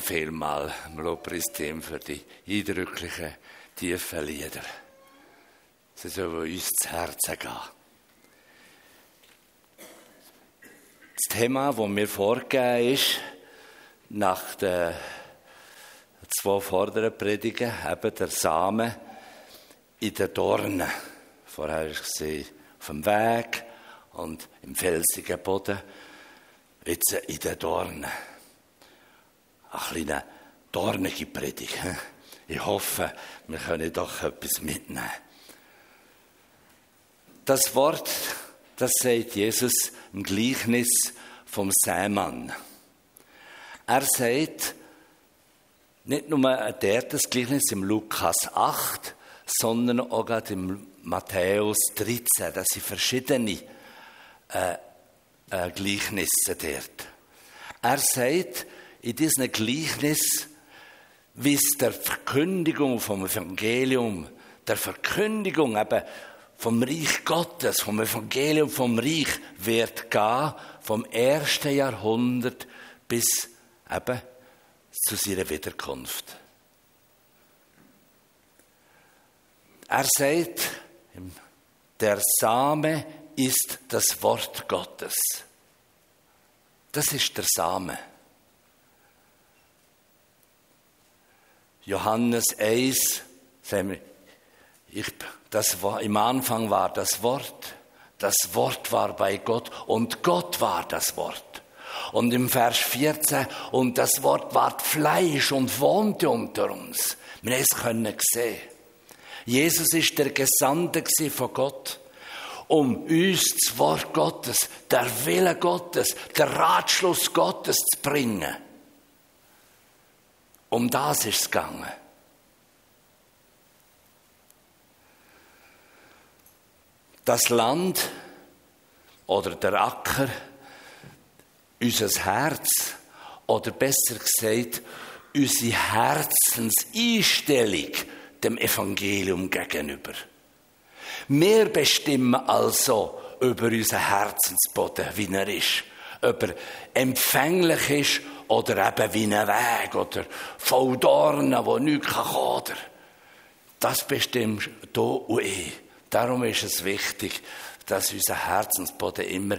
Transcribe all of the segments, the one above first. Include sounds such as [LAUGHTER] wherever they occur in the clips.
danke vielmals dem Lobpreisteam für die eindrücklichen, tiefen Lieder. Sie sollen uns zu Herzen gehen. Das Thema, das mir vorgegeben ist, nach den zwei vorderen Predigen, eben der Samen in den Dornen. Vorher war ich auf dem Weg und im felsigen Boden, jetzt in den Dornen eine kleine dornige Predigt. Ich hoffe, wir können doch etwas mitnehmen. Das Wort, das sagt Jesus im Gleichnis vom Sämann. Er sagt, nicht nur der, das Gleichnis im Lukas 8, sondern auch im Matthäus 13. Das sind verschiedene äh, äh, Gleichnisse dort. Er sagt, in diesem Gleichnis, wie es der Verkündigung vom Evangelium, der Verkündigung eben vom Reich Gottes, vom Evangelium vom Reich wird gehen, vom ersten Jahrhundert bis eben zu seiner Wiederkunft. Er sagt, der Same ist das Wort Gottes. Das ist der Same. Johannes 1, sagen wir, ich, das war, im Anfang war das Wort, das Wort war bei Gott und Gott war das Wort. Und im Vers 14, und das Wort ward Fleisch und wohnte unter uns. Wir haben es können sehen. Jesus ist der Gesandte von Gott, um uns das Wort Gottes, der Wille Gottes, der Ratschluss Gottes zu bringen. Um das ist es gegangen. Das Land oder der Acker, unser Herz oder besser gesagt, unsere Herzenseinstellung dem Evangelium gegenüber. Wir bestimmen also über unseren Herzensboden, wie er ist. Ob er empfänglich ist oder eben wie ein Weg oder voll Dornen, wo nichts kommen kann. Das bestimmt du und ich. Darum ist es wichtig, dass unser Herzensboden immer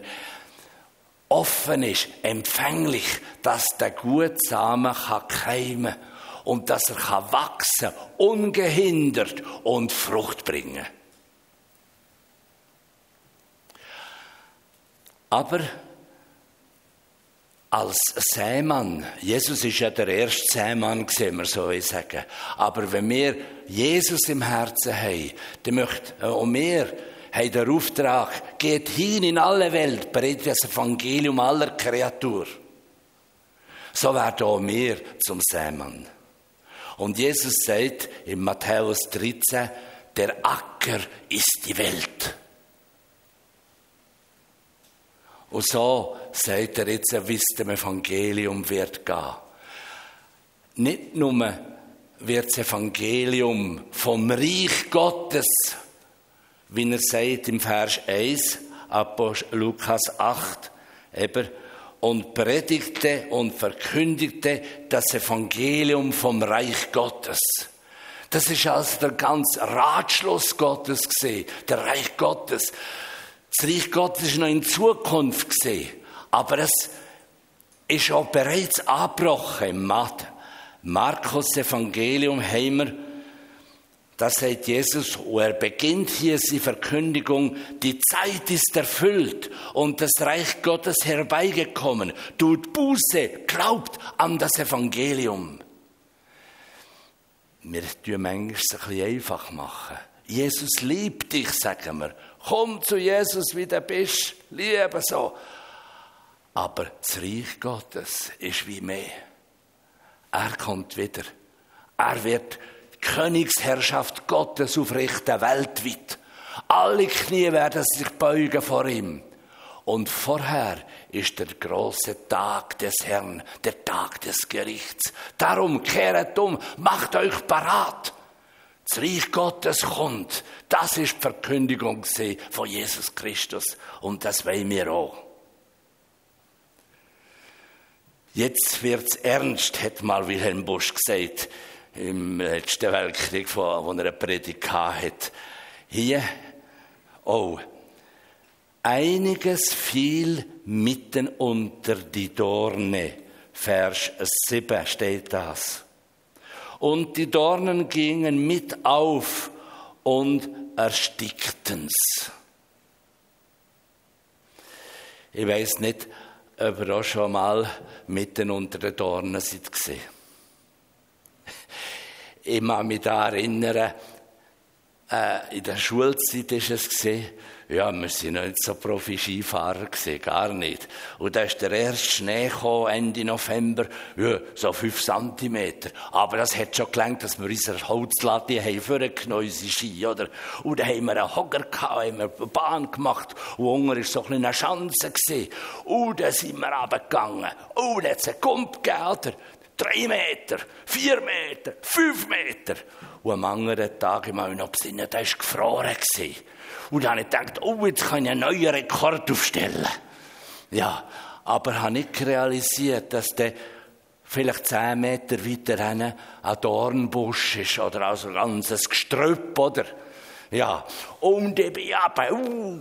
offen ist, empfänglich, dass der gute Samen kann keimen und dass er kann wachsen, ungehindert und Frucht bringen. Aber als Sämann, Jesus ist ja der erste Sämann gesehen, man soll sagen. Aber wenn wir Jesus im Herzen haben, dann möchte, äh, und wir haben den Auftrag, geht hin in alle Welt, predigt das Evangelium aller Kreatur. So werden auch wir zum Sämann. Und Jesus sagt in Matthäus 13, der Acker ist die Welt. Und so sagt er jetzt, wie es dem Evangelium wird gehen. Nicht nur wird das Evangelium vom Reich Gottes, wie er sagt im Vers 1, Apostel Lukas 8, eben, und predigte und verkündigte das Evangelium vom Reich Gottes. Das ist also der ganze Ratschluss Gottes gesehen, der Reich Gottes. Das Reich Gottes ist noch in Zukunft gesehen, aber es ist auch bereits abgebrochen. Im Markus Evangelium haben wir, da sagt Jesus, und er beginnt hier seine Verkündigung, die Zeit ist erfüllt und das Reich Gottes herbeigekommen. Tut Buße, glaubt an das Evangelium. Wir tun manchmal ein bisschen einfach machen. Jesus liebt dich, sagen wir. Komm zu Jesus, wie du bist. Liebe so. Aber das Reich Gottes ist wie mehr. Er kommt wieder. Er wird die Königsherrschaft Gottes aufrichten, weltweit. Alle Knie werden sich beugen vor ihm. Und vorher ist der große Tag des Herrn, der Tag des Gerichts. Darum kehret um, macht euch parat. Das Reich Gottes kommt. Das ist die Verkündigung von Jesus Christus. Und das wollen wir auch. Jetzt wird's ernst, hat mal Wilhelm Busch gesagt im letzten Weltkrieg, wo er eine Predigt hat. Hier, oh, einiges fiel mitten unter die Dorne. Vers 7 steht das. Und die Dornen gingen mit auf und erstickten's. Ich weiß nicht, ob ihr auch schon mal mitten unter den Dornen seid. Ich kann mich da erinnern, äh, in der Schulzeit ist es ja, wir sind nicht so Profi-Skifahrer gewesen, gar nicht. Und da ist der erste Schnee gekommen, Ende November, ja, so fünf Zentimeter. Aber das hat schon gelangt, dass wir unsere Holzlatte haben vorgenommen, unsere Ski, oder? Und da haben wir einen Hocker gehabt, haben wir eine Bahn gemacht. Und unten war so eine Chance gewesen. Und dann sind wir runtergegangen. Und dann hat es einen Kump gegeben, oder? Drei Meter, vier Meter, fünf Meter. Und am anderen Tag, ich noch besinnen, da war gefroren. Und dann habe ich gedacht, oh, jetzt kann ich einen neuen Rekord aufstellen. Ja, aber ich habe nicht realisiert, dass der vielleicht zehn Meter weiter hinten ein Dornbusch ist oder also ein ganzes Gestrüpp, oder? Ja, und ich bin aber, uh,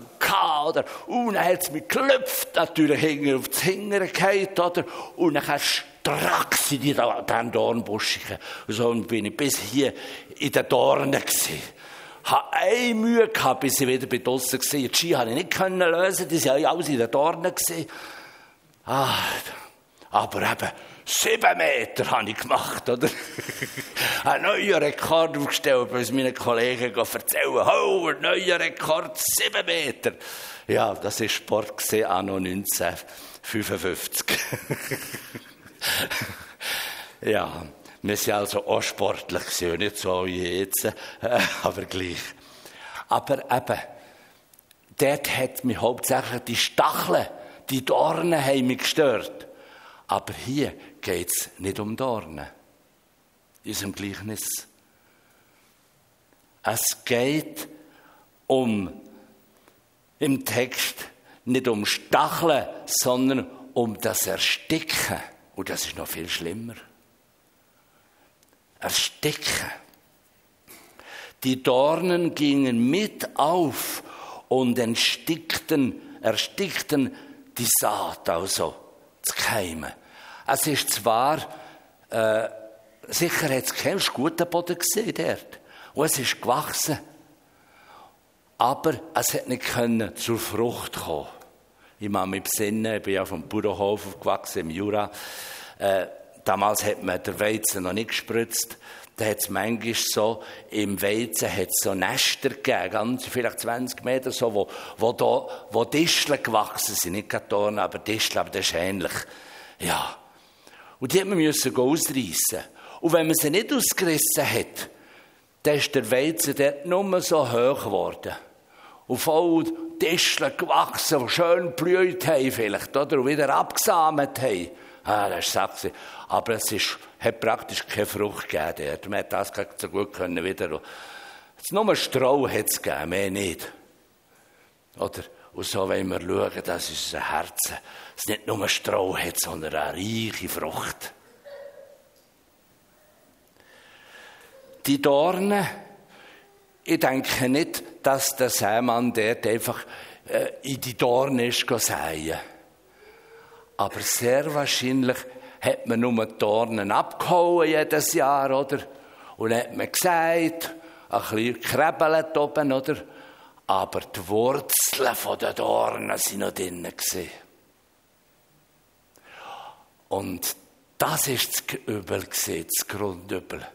oder? Und dann hat es mich geklopft, natürlich hinten auf Hingere gehalten, oder? Und dann stracks in den Dornbusch. So bin ich bis hier in den Dornen gewesen habe eine Mühe gehabt, bis ich wieder bei draussen war. Die Ski konnte ich nicht lösen, die waren alles in den Dornen. Ah, aber eben, sieben Meter habe ich gemacht, oder? [LAUGHS] ein neuer Rekord aufgestellt, weil meine Kollegen erzählen, oh, ein neuer Rekord, sieben Meter. Ja, das war Sport anno 1955. [LAUGHS] [LAUGHS] ja. Wir sind also auch sportlich nicht so wie jetzt, [LAUGHS] aber gleich. Aber eben, dort hat mich hauptsächlich die Stacheln, die Dornen haben mich gestört. Aber hier geht es nicht um Dornen. In unserem Gleichnis. Es geht um, im Text, nicht um Stacheln, sondern um das Ersticken. Und das ist noch viel schlimmer ersticken. Die Dornen gingen mit auf und erstickten, erstickten die Saat, also zu keimen. Es ist zwar, äh, sicher hat es guten Boden gesehen dort. Und es ist gewachsen. Aber es hat nicht können zur Frucht kommen. Ich mache mich besinnen, ich bin ja vom Bauernhof aufgewachsen im Jura. Äh, Damals hat man den Weizen noch nicht gespritzt. Da hat es manchmal so, im Weizen hat so Nester gegeben, ganz, vielleicht 20 Meter so, wo, wo da, wo Disteln gewachsen sind. Nicht Karton, aber Disteln, aber das ist ähnlich. Ja. Und die hat man ausreißen. Und wenn man sie nicht ausgerissen hat, dann ist der Weizen dort nur so hoch geworden. Und voll Disteln gewachsen, die schön blüht haben vielleicht, oder? Und wieder abgesamet haben. Ah, das war satt. Aber es ist, hat praktisch keine Frucht gegeben dort. Man hat das so gut können wieder. Es nur Stroh hat es gegeben, mehr nicht. Oder? Und so wollen wir schauen, dass unser Herz es nicht nur Stroh hat, sondern eine reiche Frucht. Die Dornen, ich denke nicht, dass der Sämann dort einfach äh, in die Dornen ist säen. Aber sehr wahrscheinlich hat man nur die Dornen abgehauen jedes Jahr, oder? Und hat man gesagt, ein bisschen krebelt oben, oder? Aber die Wurzeln der Dornen sind noch drinnen Und das ist das Übel das Grundübel.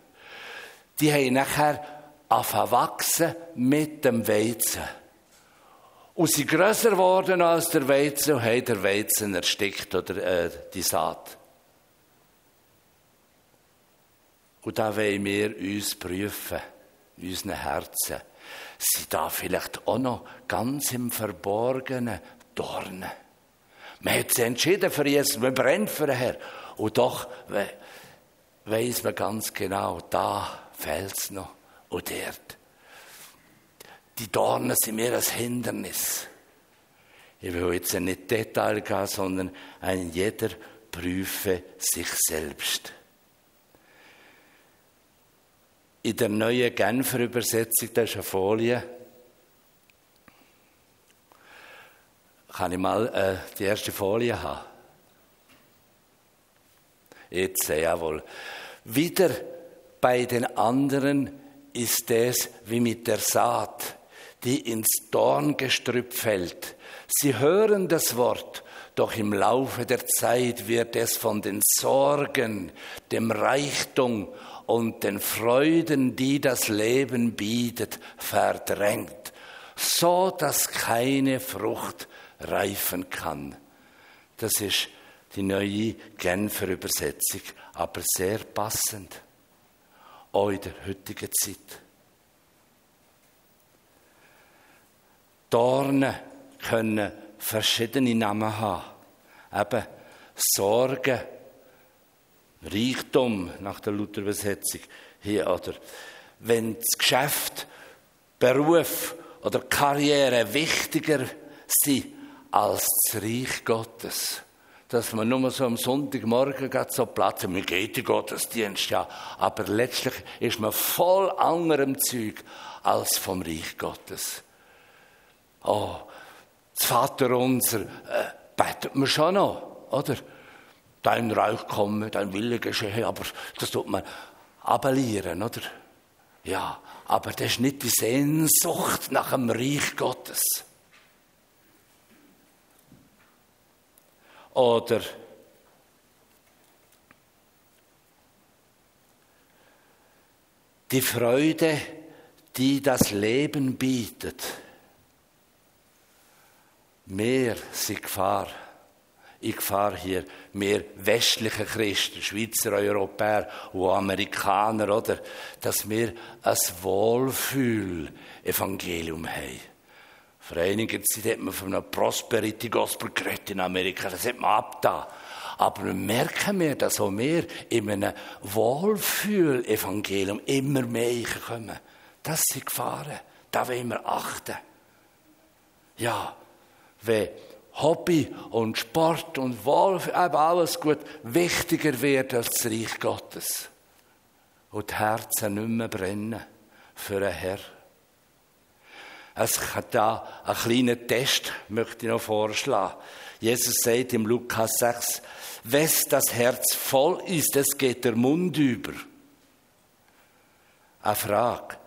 Die haben nachher angefangen mit dem Weizen. Und sie grösser geworden als der Weizen und haben der Weizen erstickt oder äh, die Saat. Und da wollen wir uns prüfen, in unseren Herzen. Sind da vielleicht auch noch ganz im Verborgenen Dornen? Man hat sich entschieden für Jesus, man brennt für den Herrn. Und doch weiss man ganz genau, da fällt es noch und dort. Die Dornen sind mir ein Hindernis. Ich will jetzt nicht Detail gehen, sondern ein jeder prüfe sich selbst. In der neuen Genfer Übersetzung, das ist eine Folie, kann ich mal äh, die erste Folie haben. Jetzt, jawohl. Wieder bei den anderen ist es wie mit der Saat, die ins Dorngestrüpp fällt. Sie hören das Wort, doch im Laufe der Zeit wird es von den Sorgen, dem Reichtum und den Freuden, die das Leben bietet, verdrängt, so dass keine Frucht reifen kann. Das ist die neue Genfer Übersetzung, aber sehr passend, auch in der heutigen Zeit. Dornen können verschiedene Namen haben. Eben Sorge, Reichtum nach der Luther-Übersetzung hier, oder wenn das Geschäft, Beruf oder Karriere wichtiger sind als das Reich Gottes. Dass man nur so am Sonntagmorgen geht, so Platz, hat, man geht in Gottesdienst, ja. Aber letztlich ist man voll anderem Zeug als vom Reich Gottes. Oh, das Vaterunser äh, betet man schon noch, oder? Dein Reich komme, dein Wille geschehe, aber das tut man appellieren, oder? Ja, aber das ist nicht die Sehnsucht nach dem Reich Gottes. Oder die Freude, die das Leben bietet. Mehr sind Gefahr. Ich Gefahr hier mehr westliche Christen, Schweizer, Europäer und Amerikaner, oder? Dass wir ein Wohlfühl-Evangelium haben. Vor einiger Zeit hat man von einem Prosperity Gospel geredet in Amerika. Das hat man abgetan. Aber merken wir, dass auch wir in einem Wohlfühl-Evangelium immer mehr kommen. Das sind Gefahren. Da wollen wir achten. Ja, wenn Hobby und Sport und Wohlfühl, eben alles gut, wichtiger wird als das Reich Gottes. Und die Herzen nicht mehr brennen für einen Herr. Es hat da einen kleinen Test, möchte ich noch vorschlagen. Jesus sagt im Lukas 6, wes das Herz voll ist, es geht der Mund über. Eine Frage.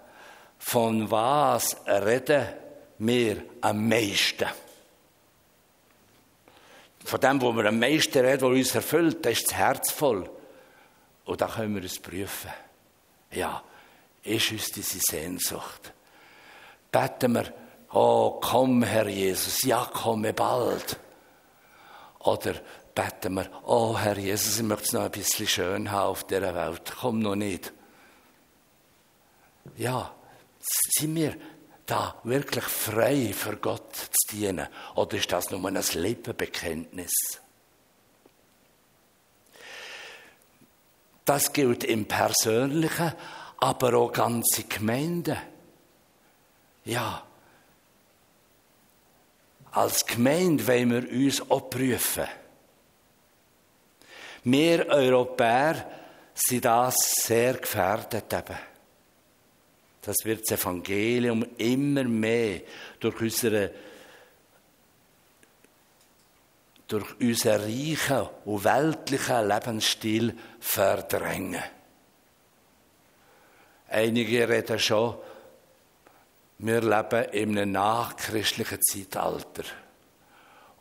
Von was reden wir am meisten? Von dem, wo wir am meisten reden, was uns erfüllt, da ist das Herz voll. Und da können wir es prüfen. Ja, ist uns diese Sehnsucht beten wir, oh, komm, Herr Jesus, ja, komme bald. Oder beten wir, oh, Herr Jesus, ich möchte es noch ein bisschen schön haben auf dieser Welt, komm noch nicht. Ja, sind wir da wirklich frei für Gott zu dienen? Oder ist das nur ein Lippenbekenntnis? Das gilt im Persönlichen, aber auch ganze Gemeinden. Ja, als Gemeinde wollen wir uns auch prüfen. Wir Europäer sind das sehr gefährdet eben. Das wird das Evangelium immer mehr durch unsere durch unseren reichen und weltlichen Lebensstil verdrängen. Einige reden schon wir leben in einem nachchristlichen Zeitalter.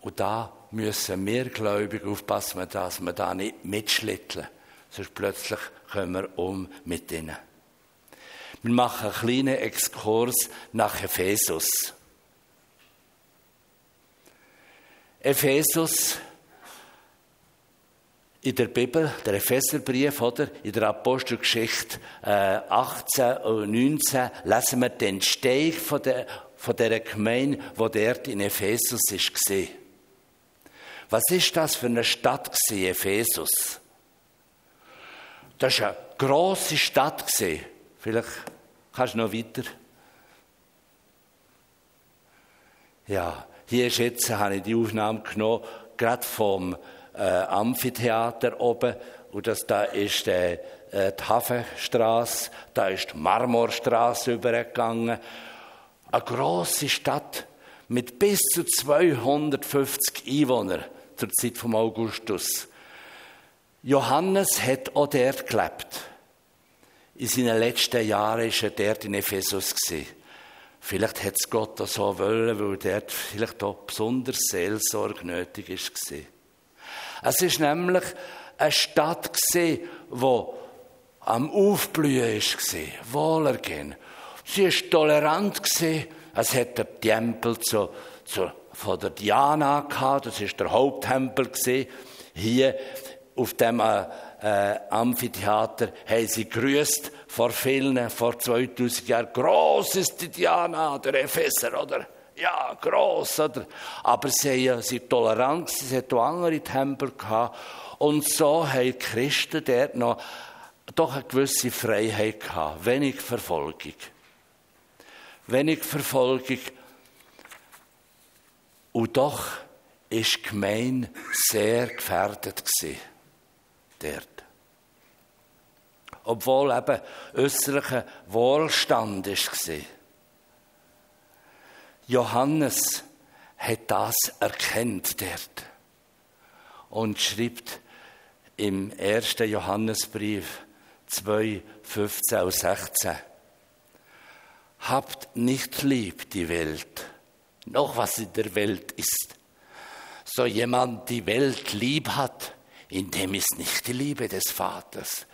Und da müssen wir gläubig aufpassen, dass wir da nicht mitschlitteln. Sonst plötzlich kommen wir um mit ihnen. Wir machen einen kleinen Exkurs nach Ephesus. Ephesus in der Bibel, der Epheserbrief, oder? In der Apostelgeschichte äh, 18 und 19 lesen wir den Steg von der, von der Gemeinde, wo dort in Ephesus gesehen. Was ist das für eine Stadt gewesen, Ephesus? Das war eine grosse Stadt gewesen. Vielleicht kannst du noch weiter. Ja, hier ist jetzt, habe ich die Aufnahme genommen, gerade vom äh, Amphitheater oben und das da ist äh, äh die Hafenstraße, da ist die Marmorstraße übergegangen. Eine große Stadt mit bis zu 250 Einwohnern zur Zeit von Augustus. Johannes hat auch dort gelebt. In seinen letzten Jahren war er dort in Ephesus. Vielleicht hat es Gott auch so wollen, weil dort vielleicht auch besonders Seelsorge nötig war. Es ist nämlich eine Stadt, die am Aufblühen war, wohlergehen. Sie war tolerant. Es hat den Tempel zu, zu, von der Diana gehabt, das war der Haupttempel. Hier auf dem äh, äh, Amphitheater haben sie grüßt vor vielen, vor 2000 Jahren. Gross ist die Diana, der Epheser, oder? Ja, gross, oder? Aber sie, haben, sie tolerant, sie hatten andere Tempel gehabt. Und so haben die Christen dort noch doch eine gewisse Freiheit gehabt. Wenig Verfolgung. Wenig Verfolgung. Und doch ist die Gemeinde sehr gefährdet gewesen dort. Obwohl eben äußerlicher Wohlstand war. Johannes hat das erkennt dort und schreibt im ersten Johannesbrief 2, 15 und 16. Habt nicht lieb die Welt, noch was in der Welt ist. So jemand die Welt lieb hat, in dem ist nicht die Liebe des Vaters.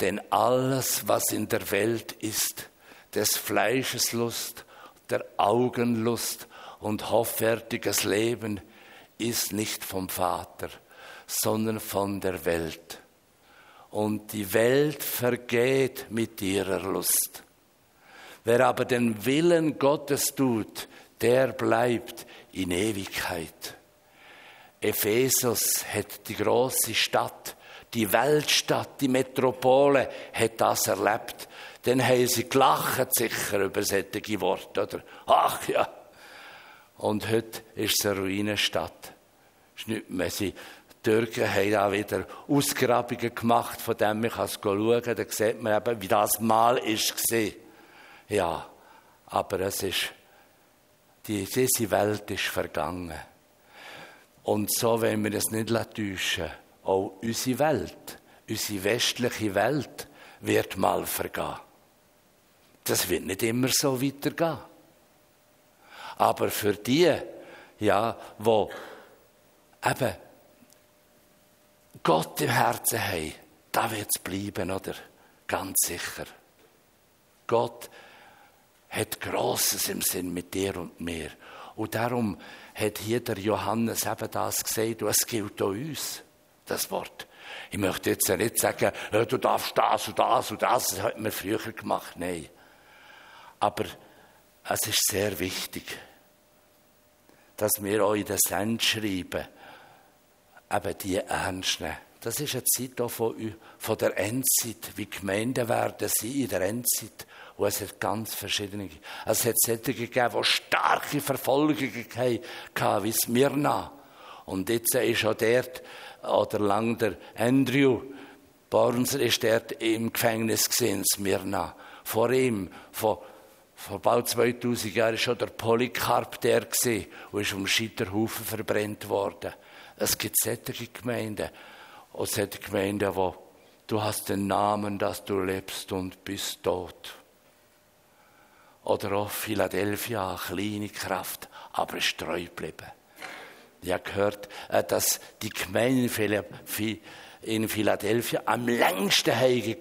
Denn alles, was in der Welt ist, des Fleisches Lust, der Augenlust und hoffärtiges Leben, ist nicht vom Vater, sondern von der Welt. Und die Welt vergeht mit ihrer Lust. Wer aber den Willen Gottes tut, der bleibt in Ewigkeit. Ephesus hat die große Stadt, die Weltstadt, die Metropole, hat das erlebt. Dann haben sie gelacht sicher über solche Worte, oder? Ach ja. Und heute ist es eine Ruinenstadt. ist nicht mehr. Die Türken haben auch wieder Ausgrabungen gemacht, von dem ich es schauen kann. Da sieht man eben, wie das mal ist Ja, aber es ist, die, diese Welt ist vergangen. Und so wollen wir es nicht täuschen. Auch unsere Welt, unsere westliche Welt wird mal vergehen. Das wird nicht immer so weitergehen. Aber für die, ja, wo eben Gott im Herzen haben, da wird es bleiben, oder? Ganz sicher. Gott hat Grosses im Sinn mit dir und mir. Und darum hat hier der Johannes eben das gesagt, und es gilt auch uns, das Wort. Ich möchte jetzt nicht sagen, du darfst das und das und das, das hat man früher gemacht, nein. Aber es ist sehr wichtig, dass wir in den Send schreiben, eben die ernst nehmen. Das ist eine Zeit von, von der Endzeit, wie Gemeinden werden sie in der Endzeit. Und es hat ganz verschiedene. Es hat solche gegeben, die starke Verfolgungen hatten, wie Smyrna. Und jetzt ist auch dort, oder lang der Andrew Bornser ist dort im Gefängnis gesehen, Smyrna. Vor ihm, vor, vor bald 2000 Jahren, war schon der Polycarp der und ist vom Scheiterhaufen verbrennt worden. Es gibt solche Gemeinden. Und solche Gemeinden, wo du hast den Namen, dass du lebst und bist tot. Oder auch Philadelphia, eine kleine Kraft, aber ist treu geblieben. Ich habe gehört, äh, dass die Gemeinde in Philadelphia am längsten Heige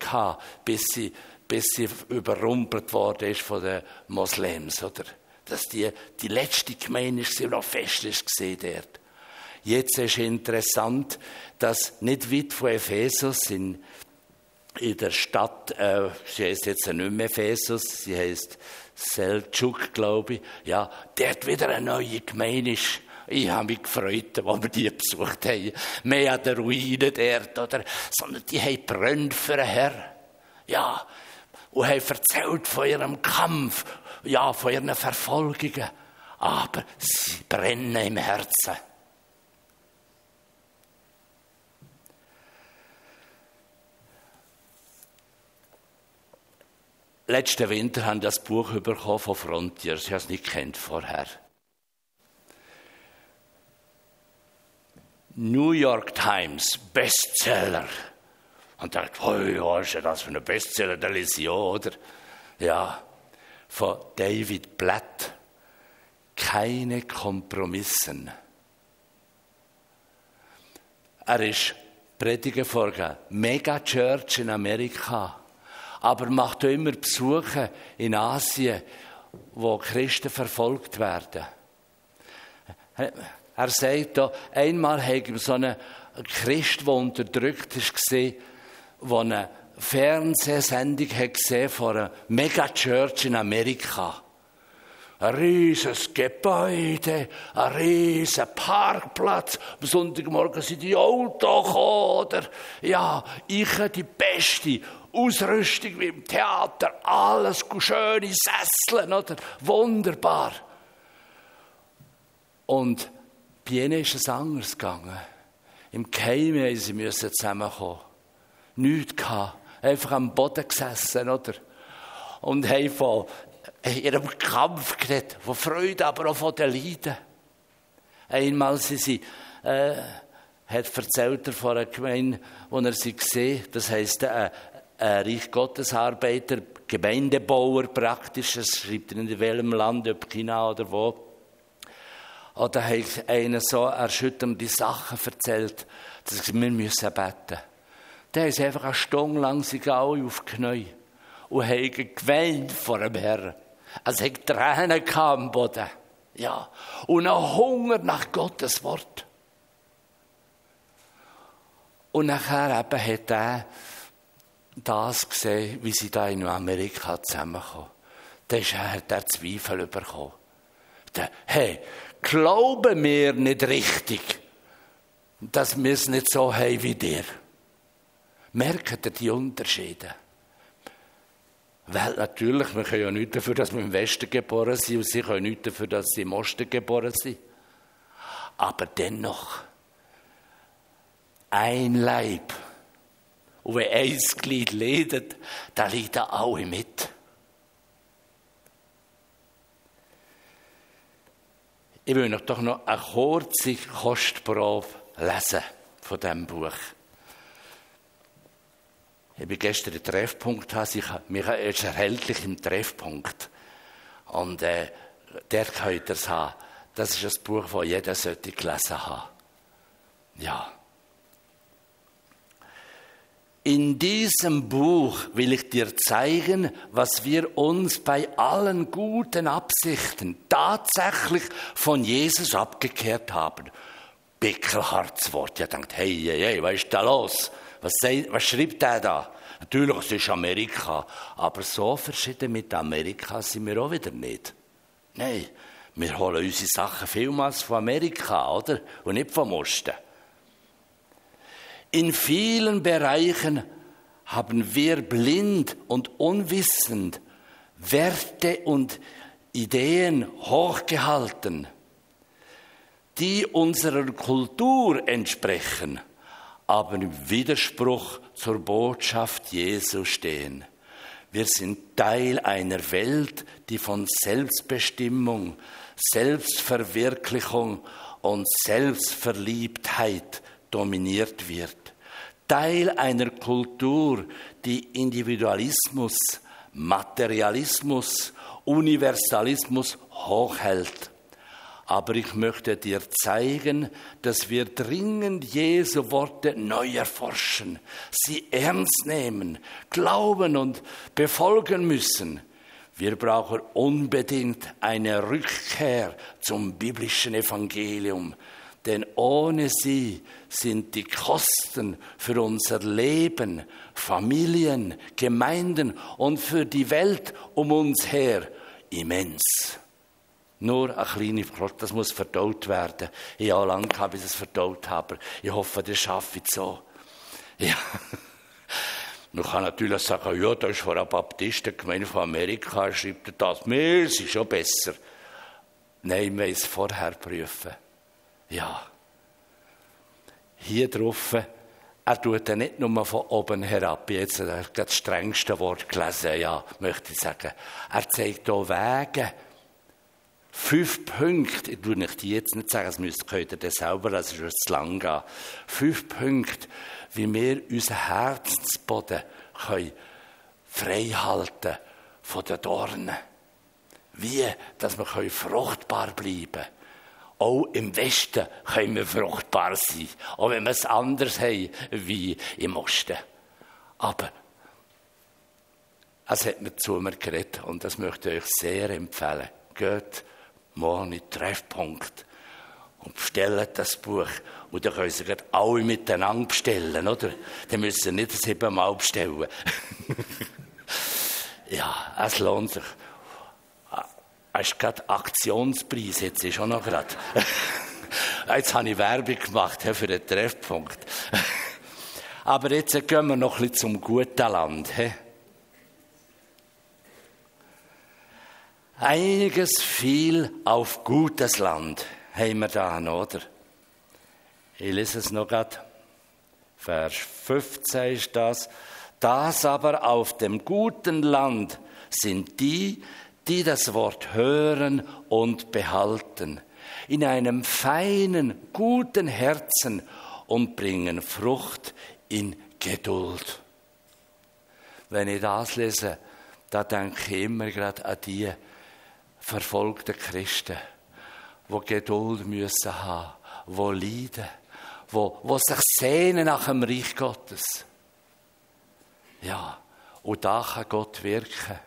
bis sie, bis sie überrumpelt worden ist von den Moslems, oder? Dass die, die letzte Gemeinde ist, noch fest gesehen dort. Jetzt ist interessant, dass nicht weit von Ephesus in, in der Stadt, äh, sie heißt jetzt nicht mehr Ephesus, sie heißt Seltschuk, glaube ich, ja, dort wieder eine neue Gemeinde ist. Ich habe mich gefreut, als wir die besucht haben. Mehr an der Ruine dort, oder? Sondern die haben brennt für den Herr. Ja und haben erzählt von ihrem Kampf, ja, von ihren Verfolgungen. Aber sie brennen im Herzen. Letzten Winter haben das Buch bekommen von Frontiers. Ich habe es nicht kennt vorher. New York Times, Bestseller. Und dachte, ja, was ist das für ein Bestseller? Der ich auch, oder? Ja, von David Blatt. Keine Kompromissen. Er ist Prediger vorgegeben. Mega Church in Amerika. Aber macht auch immer Besuche in Asien, wo Christen verfolgt werden. Er sagt da, einmal habe ich so einen Christ, der unterdrückt ist, der eine Fernsehsendung hat gesehen von einer Megachurch in Amerika. Ein riesiges Gebäude, ein riesiger Parkplatz. Am Sonntagmorgen sind die Autos gekommen, oder? Ja, ich die beste Ausrüstung wie im Theater. Alles schöne Sesseln, oder? Wunderbar. Und bei ihnen ist es anders gegangen. Im Keim mussten sie zusammenkommen. Nichts gehabt. Einfach am Boden gesessen, oder? Und haben von ihrem Kampf geredet, von Freude, aber auch von den Leiden. Einmal sie sie, äh, hat erzählt er von einer Gemeinde, wo er sie gesehen das heisst, äh, ein Reich Gottes Arbeiter, Gemeindebauer praktisch, das schreibt er in welchem Land, ob China oder wo. Oder hat einer so erschütternde Sachen erzählt, dass wir müssen beten. Der ist einfach eine Stunde lang sich auf die Knie und hat geweint vor dem Herrn. Es hat Tränen am Boden. Ja. Und ein Hunger nach Gottes Wort. Und nachher eben hat er das gesehen, wie sie da in Amerika zusammenkommen. Da ist er Zweifel bekommen. Der, hey, glauben wir nicht richtig, dass wir es nicht so haben wie dir. Merkt ihr die Unterschiede? Weil natürlich, wir können ja nichts dafür, dass wir im Westen geboren sind und sie können nichts dafür, dass sie im Osten geboren sind. Aber dennoch, ein Leib. Und wenn ein Glied leidet, dann leiden alle mit. Ich will euch doch noch eine kurze Kostprobe lesen von diesem Buch. Ich bin gestern im Treffpunkt, ich, mich ist erhältlich im Treffpunkt. Und äh, der könnt ihr es haben. Das ist ein Buch, das jeder sollte gelesen haben. Ja. In diesem Buch will ich dir zeigen, was wir uns bei allen guten Absichten tatsächlich von Jesus abgekehrt haben. Bickelhartes Wort. Ich dachte, hey, hey, hey, was ist da los? Was, was schreibt der da? Natürlich, es ist Amerika. Aber so verschieden mit Amerika sind wir auch wieder nicht. Nein, wir holen unsere Sachen vielmals von Amerika, oder? Und nicht vom Osten. In vielen Bereichen haben wir blind und unwissend Werte und Ideen hochgehalten, die unserer Kultur entsprechen, aber im Widerspruch zur Botschaft Jesu stehen. Wir sind Teil einer Welt, die von Selbstbestimmung, Selbstverwirklichung und Selbstverliebtheit dominiert wird. Teil einer Kultur, die Individualismus, Materialismus, Universalismus hochhält. Aber ich möchte dir zeigen, dass wir dringend Jesu Worte neu erforschen, sie ernst nehmen, glauben und befolgen müssen. Wir brauchen unbedingt eine Rückkehr zum biblischen Evangelium, denn ohne sie sind die Kosten für unser Leben, Familien, Gemeinden und für die Welt um uns her immens. Nur eine kleine Frage, das muss verdaut werden. Ich habe lange gehabt, bis ich es verdaut habe. Ich hoffe, das schaffe ich so. Ja. [LAUGHS] Man kann natürlich sagen, ja, da ist vor einer Baptistengemeinde von Amerika, schreibt er das. Mir ist schon besser. Nein, wir es vorher prüfen. Ja. Hier drauf er tut ja nicht nur von oben herab, jetzt das strengste Wort gelesen, ja, möchte ich sagen. Er zeigt hier Wege, Fünf Punkte, ich nicht die jetzt nicht sagen, das müsst ihr das selber, das ist zu lang gehen. Fünf Punkte, wie wir unseren Herzensboden können frei halten von den Dornen. Wie, dass wir fruchtbar bleiben können. Auch im Westen können wir fruchtbar sein. Auch wenn wir es anders haben wie im Osten. Aber es hat mir zu mir geredet und das möchte ich euch sehr empfehlen. Geht morgen in Treffpunkt und bestellen das Buch. Und dann können sie alle miteinander bestellen, oder? Dann müssen sie nicht siebenmal bestellen. [LAUGHS] ja, es lohnt sich. Es ist gerade Aktionspreis, jetzt ist auch noch gerade. [LAUGHS] jetzt habe ich Werbung gemacht für den Treffpunkt. [LAUGHS] Aber jetzt gehen wir noch ein bisschen zum guten Land. Einiges fiel auf gutes Land, haben wir da, oder? Ich lese es noch gerade. Vers 15 ist das. Das aber auf dem guten Land sind die, die das Wort hören und behalten, in einem feinen, guten Herzen und bringen Frucht in Geduld. Wenn ich das lese, da denke ich immer gerade an die, verfolgten Christen, die Geduld müssen haben, die leiden, die, die sich sehnen nach dem Reich Gottes. Ja, und da kann Gott wirken.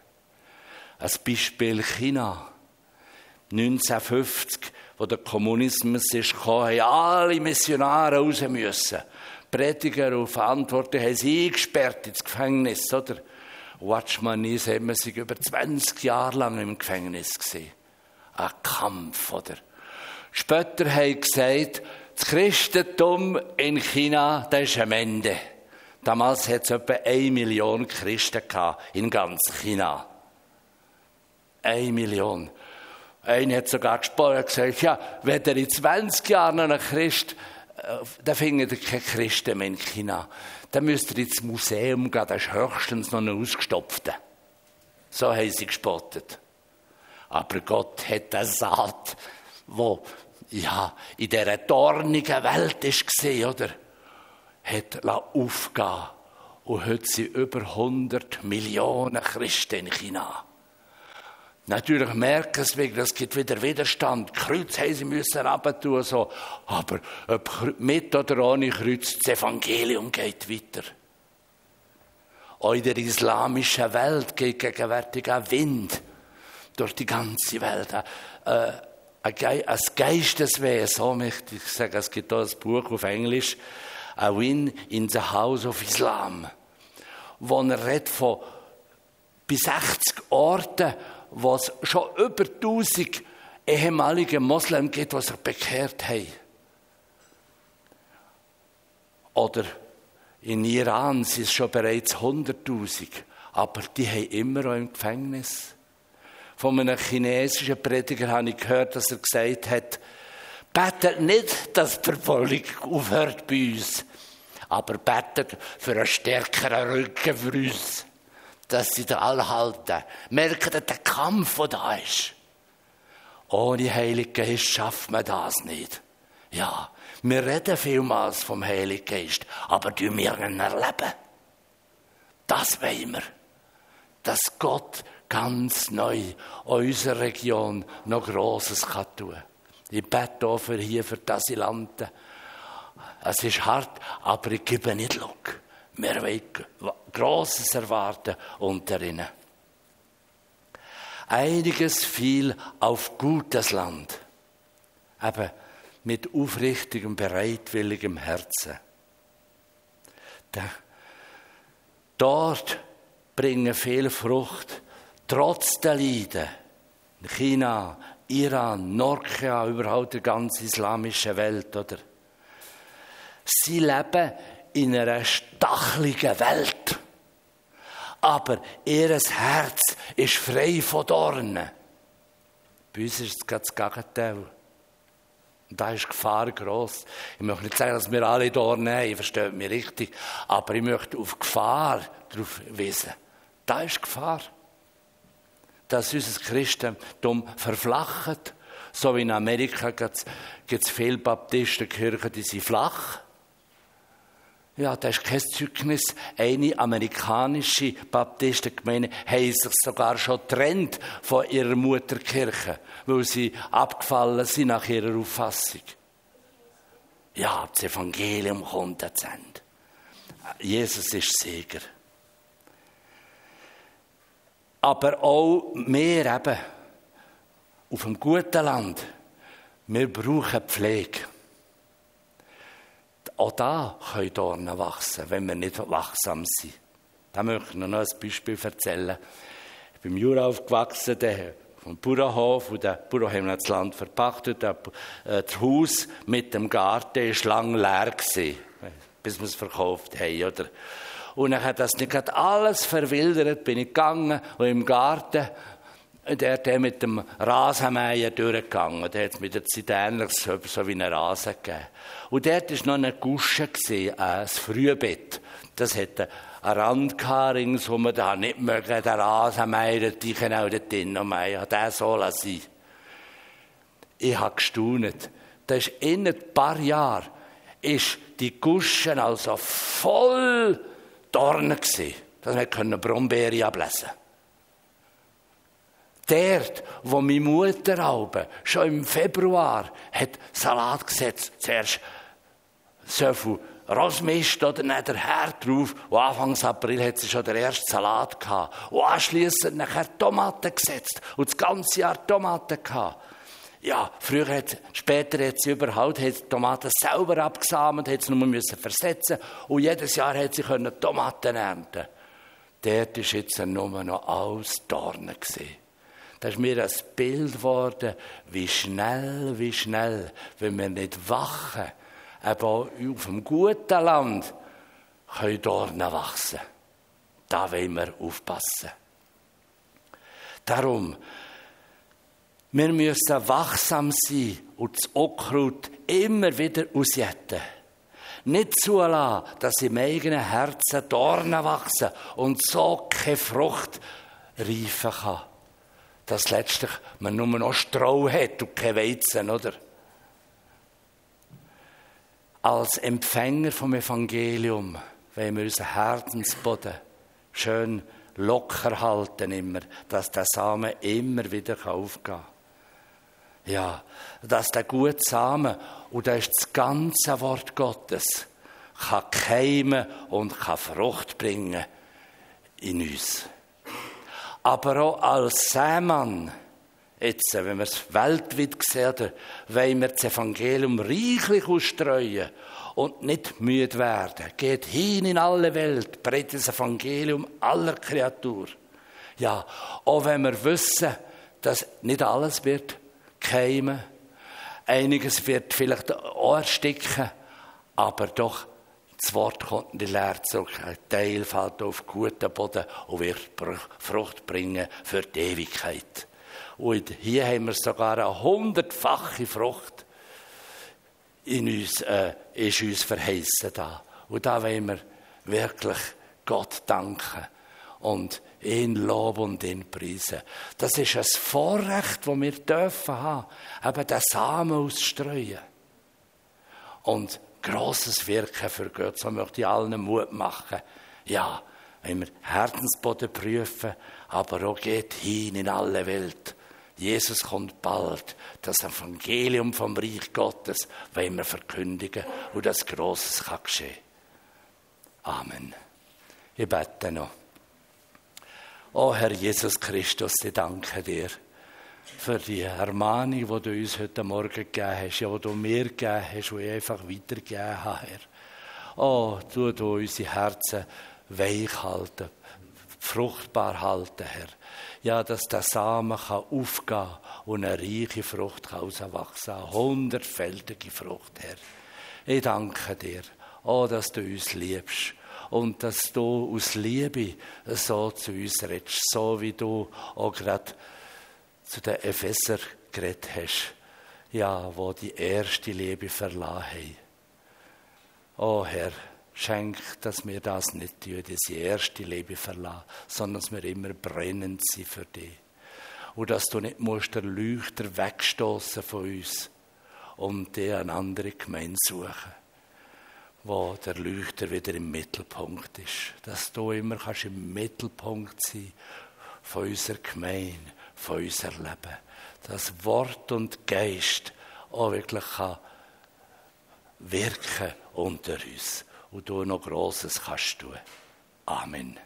Ein Beispiel China. 1950, wo der Kommunismus ist haben alle Missionare raus müssen. Prediger und Verantwortliche haben sie eingesperrt ins Gefängnis, oder? Watchman ist immer sich über 20 Jahre lang im Gefängnis gesehen. Ein Kampf, oder? Später haben gesagt, das Christentum in China, das ist am Ende. Damals hat es etwa eine Million Christen in ganz China. Eine Million. Einer hat sogar gesprochen gesagt, ja, wenn er in 20 Jahren noch ein Christ, äh, dann findet er keinen Christen mehr in China dann müsst ihr ins Museum gehen, das ist höchstens noch ein ausgestopfter. So haben sie gespottet. Aber Gott hat eine Saat, wo ja, in dieser dornigen Welt gesehen, oder? Hat aufgehen und heute sind über 100 Millionen Christen in China. Natürlich merken sie, es gibt wieder Widerstand. Kreuz haben sie müssen runter so. Aber ob mit oder ohne Kreuz, das Evangelium geht weiter. Auch in der islamischen Welt geht gegenwärtig ein Wind durch die ganze Welt. Äh, ein Geisteswesen, so möchte ich sagen. Es gibt auch ein Buch auf Englisch, A Wind in the House of Islam, wo er redet von bis 60 Orten, wo es schon über 1000 ehemalige Moslem gibt, die sich bekehrt haben. Oder in Iran sind es schon bereits 100.000, aber die haben immer noch im Gefängnis. Von einem chinesischen Prediger habe ich gehört, dass er gesagt hat, betet nicht, dass die Verfolgung aufhört bei uns, aber betet für einen stärkeren Rücken für uns dass sie alle halten. Merken, dass der Kampf, der da ist. Ohne Heiligen Geist schafft man das nicht. Ja, wir reden vielmals vom Heiligen Geist, aber tun wir ihn erleben. Das wollen wir. Dass Gott ganz neu unserer Region noch Grosses kann tun. Ich bete auch für hier für die Asylanten. Es ist hart, aber ich gebe nicht Look. Wir wollen Grosses erwarten unter ihnen. Einiges fiel auf gutes Land, eben mit aufrichtigem, bereitwilligem Herzen. Dort bringen viel Frucht, trotz der Leiden. China, Iran, Nordkorea, überhaupt die ganze islamische Welt, oder? Sie leben in einer stacheligen Welt. Aber ihr Herz ist frei von Dornen. Bei uns ist es das Gegenteil. Und da ist die Gefahr gross. Ich möchte nicht sagen, dass wir alle Dornen haben, versteht mich richtig. Aber ich möchte auf Gefahr darauf wiesen. Da ist die Gefahr. Dass unser Christentum verflacht. So wie in Amerika gibt es viele Baptistenkirchen, die sind flach. Ja, das ist kein Zeugnis. Eine amerikanische Baptistengemeinde haben sich sogar schon getrennt von ihrer Mutterkirche, weil sie abgefallen sind nach ihrer Auffassung. Ja, das Evangelium kommt ans Ende. Jesus ist Sieger. Aber auch wir eben, auf dem guten Land, wir brauchen Pflege. Auch da können Dornen wachsen, wenn wir nicht wachsam sind. Da möchte ich noch ein Beispiel erzählen. Ich bin im Jura aufgewachsen, der vom Bauernhof, und der Bauernhof haben das Land verpachtet. Äh, das Haus mit dem Garten war lange leer, gewesen, bis wir es verkauft haben. Oder? Und dann hat das nicht alles verwildert, bin ich gegangen und im Garten der hat mit dem Rasenmäher durchgegangen. Der hat mit der Ziterne so, so wie einen Rasen gegeben. Und dort war noch eine Gusche, gewesen, ein Frühbett. Das hatte einen Rand ringsum, da nicht mögen, der Rasenmäher, die dort drin noch mähen. Der soll sein. Ich habe gestaunt. Das ist in ein paar Jahren, ist die Guschen also voll Dornen gewesen. Dass man Brombeere ablesen konnte. Dort, wo meine Mutter Albe, schon im Februar hat Salat gesetzt, zuerst so viel Rosmist oder nicht der Herd drauf. Und Anfang April hat sie schon den ersten Salat gehabt. Und anschliessend nachher Tomaten gesetzt. Und das ganze Jahr Tomaten gehabt. Ja, früher hat, später hat sie überhaupt hat Tomaten selber abgesammelt, hat sie nur müssen versetzen und jedes Jahr hat sie Tomaten ernten. Dort ist jetzt nur noch alles Dornen gesehen. Das ist mir ein Bild geworden, wie schnell, wie schnell, wenn wir nicht wachen, aber auf dem guten Land, können Dornen wachsen. Da wollen wir aufpassen. Darum, wir müssen wachsam sein und das Unkraut immer wieder ausjetten. Nicht zulassen, dass im eigenen Herzen Dornen wachsen und so keine Frucht reifen kann dass letztlich man nur noch Stroh hat und kein Weizen, oder? Als Empfänger vom Evangelium wollen wir unseren Herzensboden schön locker halten immer, dass der Samen immer wieder aufgehen kann. Ja, dass der gute Samen, und das ist das ganze Wort Gottes, kann keimen und kann Frucht bringen in uns aber auch als Sämann, jetzt, wenn wir es weltweit sehen, wollen wir das Evangelium reichlich ausstreuen und nicht müde werden. Geht hin in alle Welt, predigt das Evangelium aller Kreatur. Ja, auch wenn wir wissen, dass nicht alles wird keimen, einiges wird vielleicht auch ersticken, aber doch das Wort kommt in die Lehre zurück. Ein Teil fällt auf guten Boden und wird Frucht bringen für die Ewigkeit. Und hier haben wir sogar eine hundertfache Frucht in uns, äh, ist uns verheißen da. Und da wollen wir wirklich Gott danken und ihn loben und ihn preisen. Das ist ein Vorrecht, das wir dürfen haben, eben den Samen auszustreuen. Und grosses Wirken für Gott. So möchte ich allen Mut machen. Ja, wenn wir Herzensboden prüfen, aber auch geht hin in alle Welt. Jesus kommt bald. Das Evangelium vom Reich Gottes wollen wir verkündigen und das Grosses kann geschehen. Amen. Ich bete noch. O Herr Jesus Christus, ich danke dir für die Ermahnung, die du uns heute Morgen gegeben hast, ja, die du mir gegeben hast, die ich einfach weitergegeben habe, Herr. Oh, tu du unsere Herzen weich halten, fruchtbar halten, Herr. Ja, dass der Samen kann aufgehen und eine reiche Frucht kann auswachsen, eine hundertfältige Frucht, Herr. Ich danke dir, oh, dass du uns liebst und dass du aus Liebe so zu uns redest, so wie du auch gerade zu den Epheser geredet hast. ja, wo die erste Liebe verlassen haben. Oh Herr, schenk, dass wir das nicht tun, diese erste Liebe verlassen, sondern dass wir immer brennend sind für dich. Und dass du nicht musst den Leuchter wegstoßen von uns und dir eine andere Gemeinde suchen, wo der Leuchter wieder im Mittelpunkt ist. Dass du immer kannst im Mittelpunkt sein von unserer Gemeinde, von unserem Leben. Dass Wort und Geist auch wirklich kann wirken unter uns und du noch Großes kannst tun. Amen.